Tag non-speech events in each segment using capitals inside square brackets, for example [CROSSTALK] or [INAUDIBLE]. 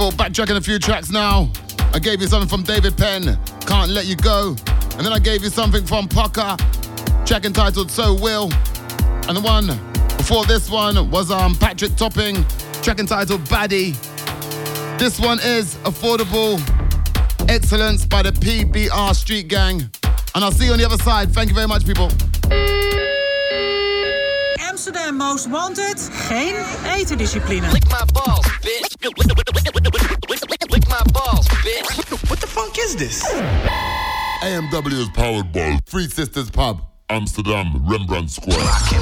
people, backtracking a few tracks now. I gave you something from David Penn, Can't Let You Go. And then I gave you something from Pucker, track entitled So Will. And the one before this one was um, Patrick Topping, track entitled Baddie. This one is Affordable Excellence by the PBR Street Gang. And I'll see you on the other side. Thank you very much, people. Amsterdam Most Wanted. Geen etendiscipline. Lick my balls, bitch. Lick my balls, bitch. What the funk is this? AMW is powered by Three Sisters Pub, Amsterdam, Rembrandt Square. What you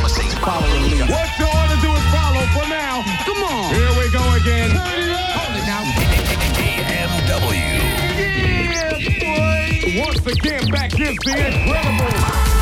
ought to do is follow for now. Come on. Here we go again. Turn it up. Hold it now. AMW. Yeah, boy. Once again, back is the incredible.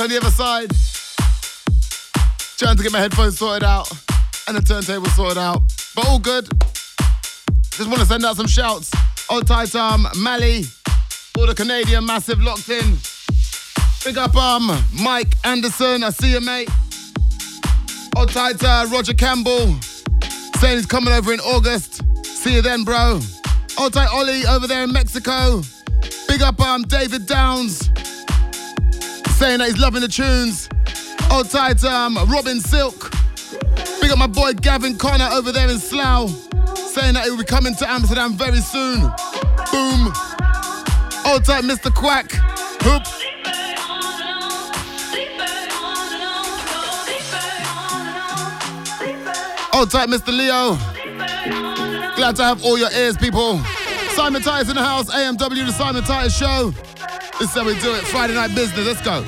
On the other side. Trying to get my headphones sorted out and the turntable sorted out. But all good. Just want to send out some shouts. Old um, Mali, all the Canadian massive locked in. Big up um Mike Anderson, I see you mate. Old tight uh, Roger Campbell, saying he's coming over in August. See you then, bro. Old tight Ollie over there in Mexico. Big up um David Downs saying that he's loving the tunes. Old tight um, Robin Silk. Big up my boy Gavin Connor over there in Slough, saying that he will be coming to Amsterdam very soon. Boom. Old tight Mr. Quack. Hoop. Old tight Mr. Leo. Glad to have all your ears, people. Simon Titus in the house, AMW, the Simon Titus Show. This is how we do it. Friday night business. Let's go.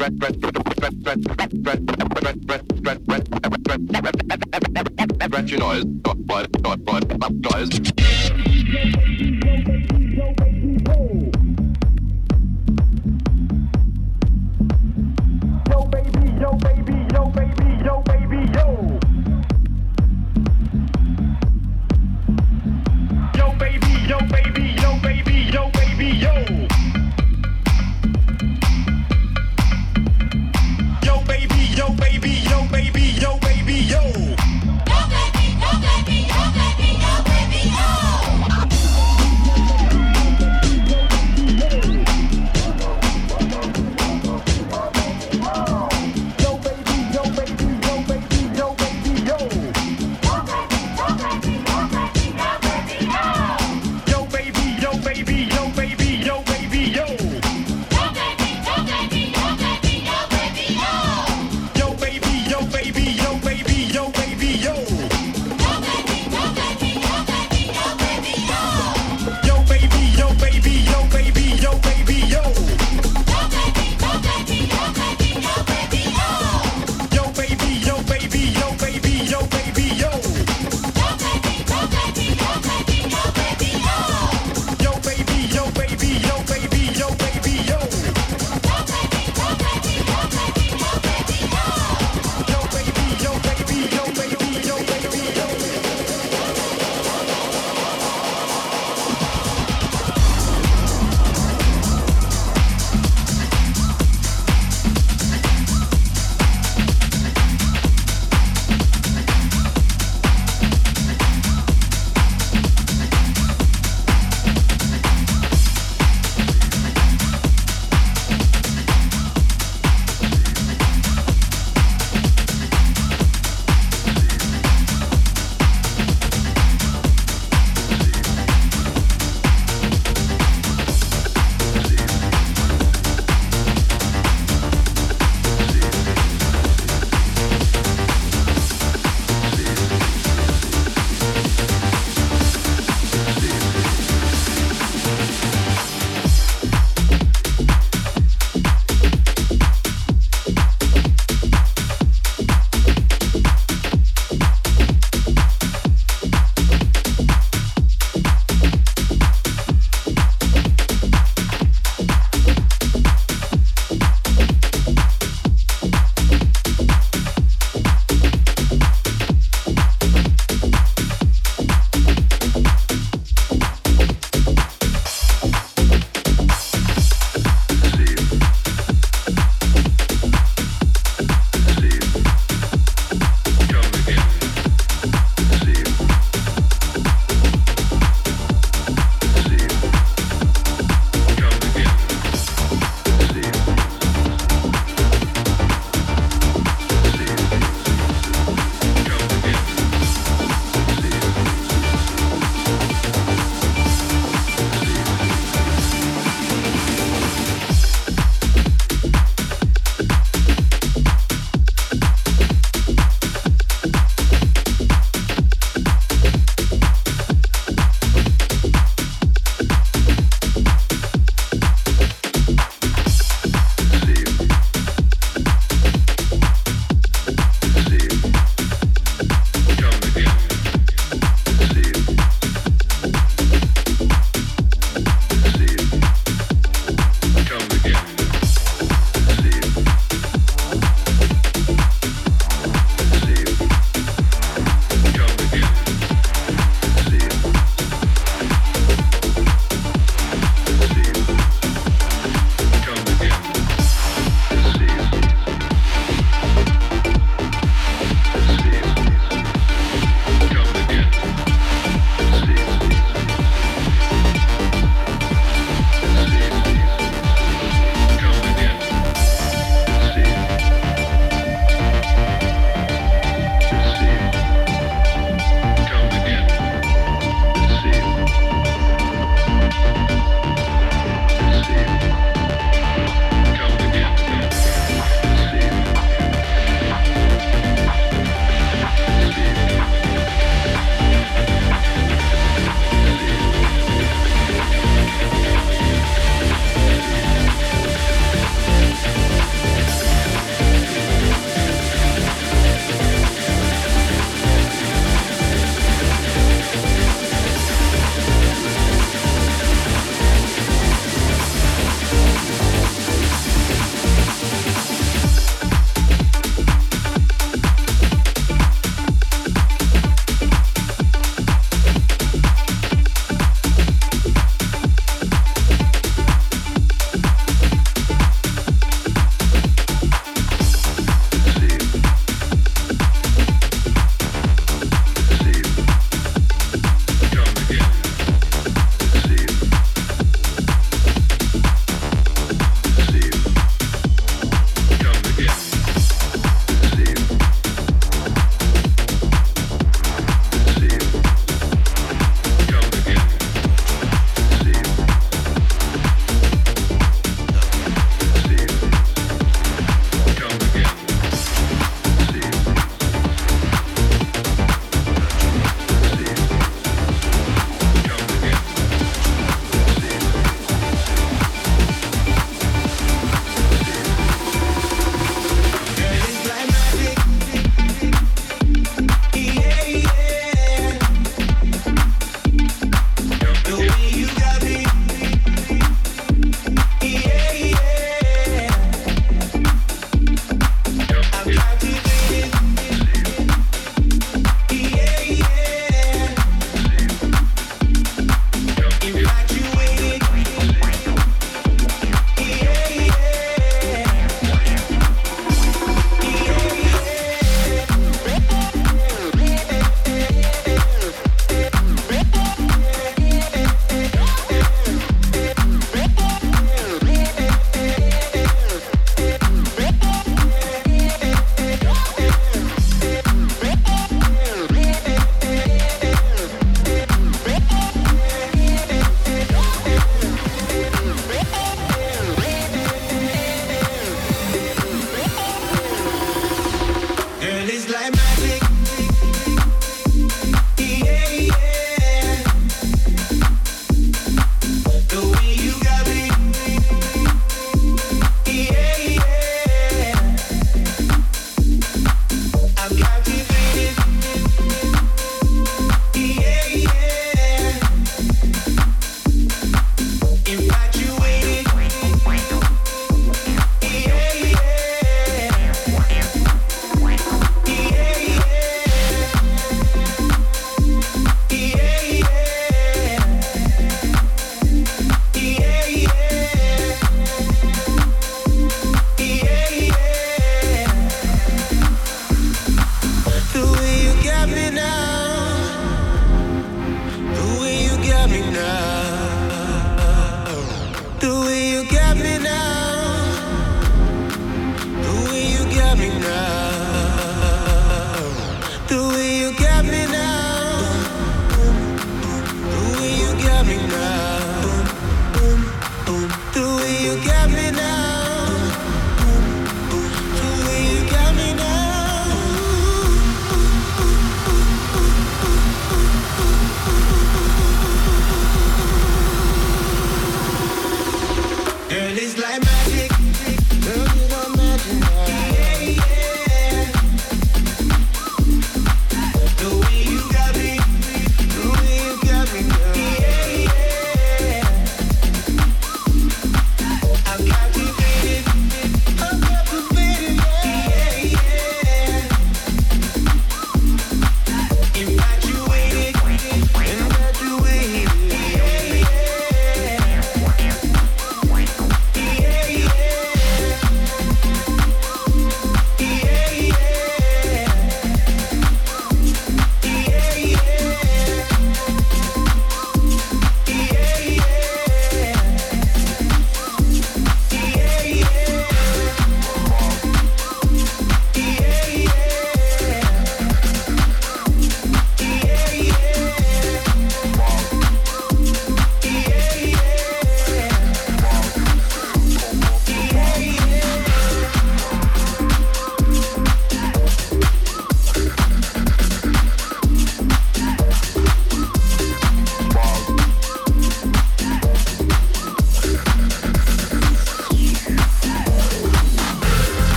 Scratchy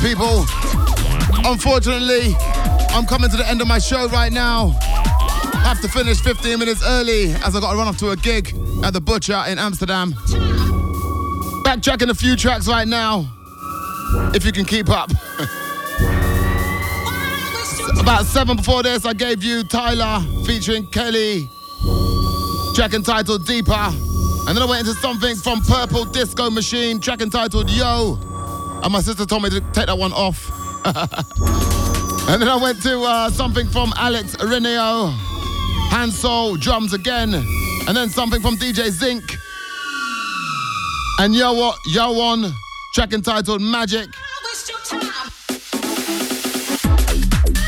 people. Unfortunately, I'm coming to the end of my show right now. Have to finish 15 minutes early as I got to run off to a gig at the Butcher in Amsterdam. Backtracking a few tracks right now, if you can keep up. [LAUGHS] About seven before this, I gave you Tyler featuring Kelly, track entitled Deeper. And then I went into something from Purple Disco Machine, track entitled Yo. And my sister told me to take that one off. [LAUGHS] and then I went to uh, something from Alex Reneo, Hansol, drums again. And then something from DJ Zinc. And Yo What, Yo track entitled Magic.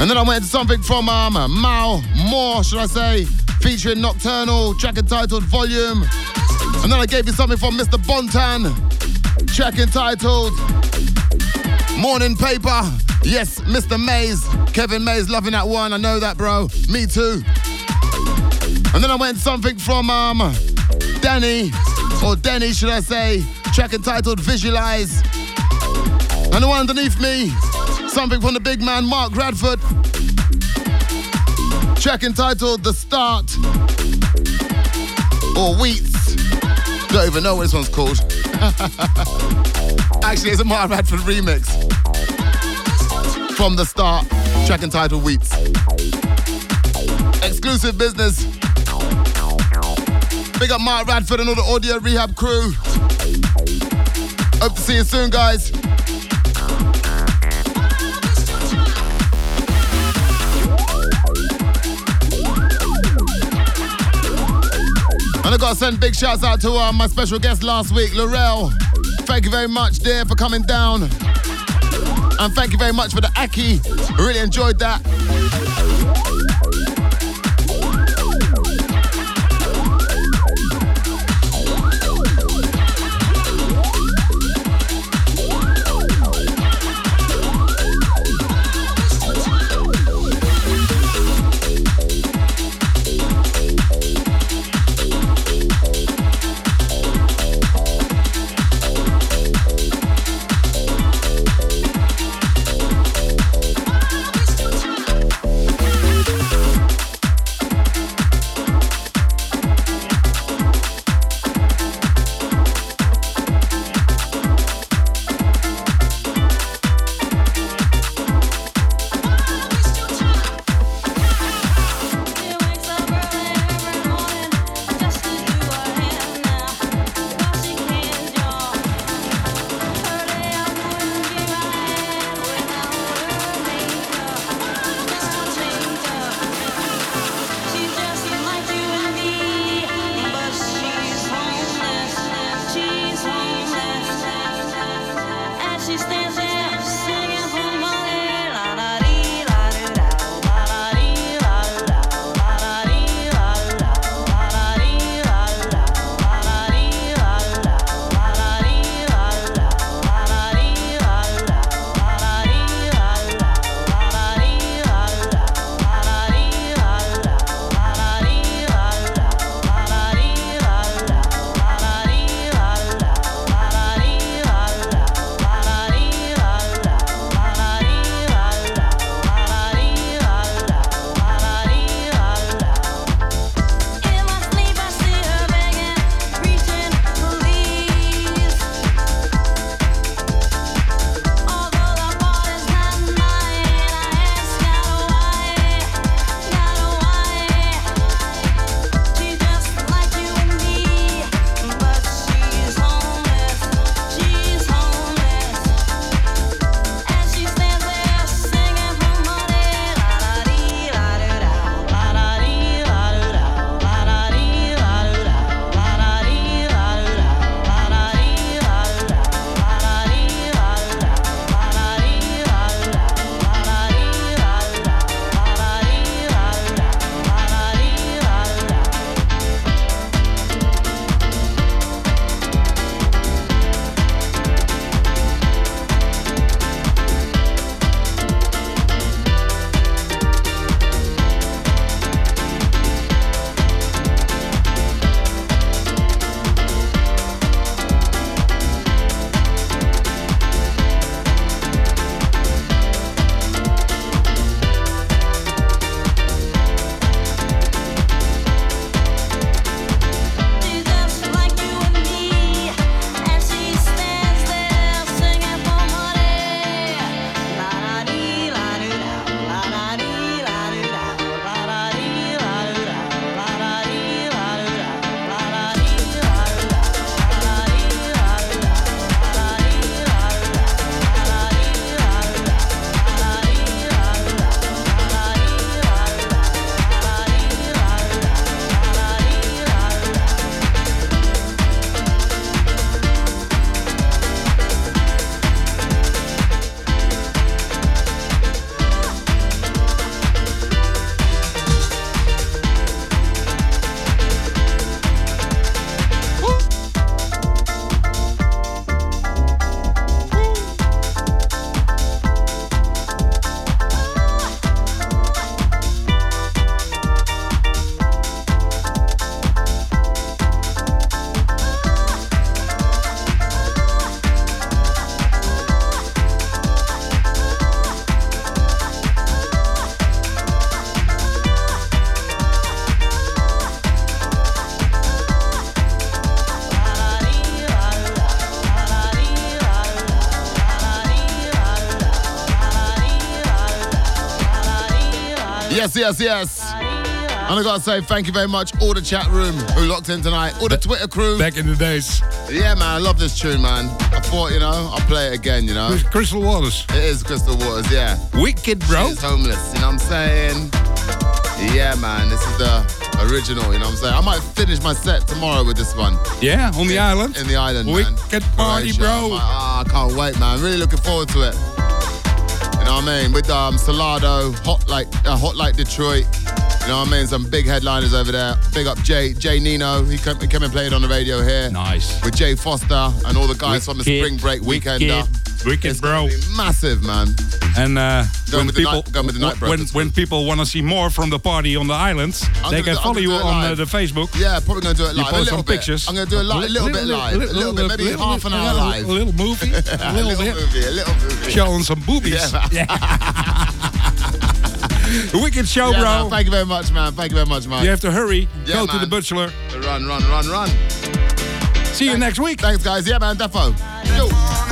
And then I went to something from um, Mao Moore, should I say, featuring Nocturnal, track entitled Volume. And then I gave you something from Mr. Bontan, track entitled Morning Paper. Yes, Mr. Mays. Kevin Mays loving that one. I know that, bro. Me too. And then I went something from um, Danny, or Denny, should I say, track entitled Visualize. And the one underneath me, something from the big man Mark Radford. Track entitled The Start, or Wheats. Don't even know what this one's called. [LAUGHS] Actually, it's a Mark Radford remix. From The Start, track entitled Wheats. Exclusive business. Big up Mark Radford and all the audio rehab crew. Hope to see you soon, guys. And I gotta send big shouts out to uh, my special guest last week, Laurel. Thank you very much, dear, for coming down. And thank you very much for the Aki. Really enjoyed that. Yes, yes. And I gotta say thank you very much, all the chat room who locked in tonight, all the Twitter crew. Back in the days. Yeah, man, I love this tune, man. I thought, you know, I'll play it again, you know. With Crystal Waters. It is Crystal Waters, yeah. Wicked, bro. She's homeless, you know what I'm saying? Yeah, man, this is the original, you know what I'm saying? I might finish my set tomorrow with this one. Yeah, on the island. In the island, man. Wicked party, Croatia. bro. Like, ah, I can't wait, man. Really looking forward to it. You know what I mean? With um, Salado, Hot Like uh, Hot Like Detroit. You know what I mean? Some big headliners over there. Big up Jay Jay Nino. He came, he came and played on the radio here. Nice. With Jay Foster and all the guys from the Spring Break Weekender. Wicked, wicked, It's bro. massive, man. And uh, when with the people night- go with the night when when people want to see more from the party on the islands, I'm they can do- follow you on uh, the Facebook. Yeah, probably gonna do it You live. a little some bit. pictures. I'm gonna do it li- a little, bit live. A little, bit, maybe half an hour live. A little movie. A [LAUGHS] A little, little movie, a little movie. Showing some boobies. Yeah. [LAUGHS] [LAUGHS] Wicked show, Yeah, bro. man, thank you very much, man. Thank you very much, man. you have to hurry. Yeah, Go to the man. bachelor. Run, run, run, run. See you next week. Thanks, guys. Yeah, man. Defo. Yo.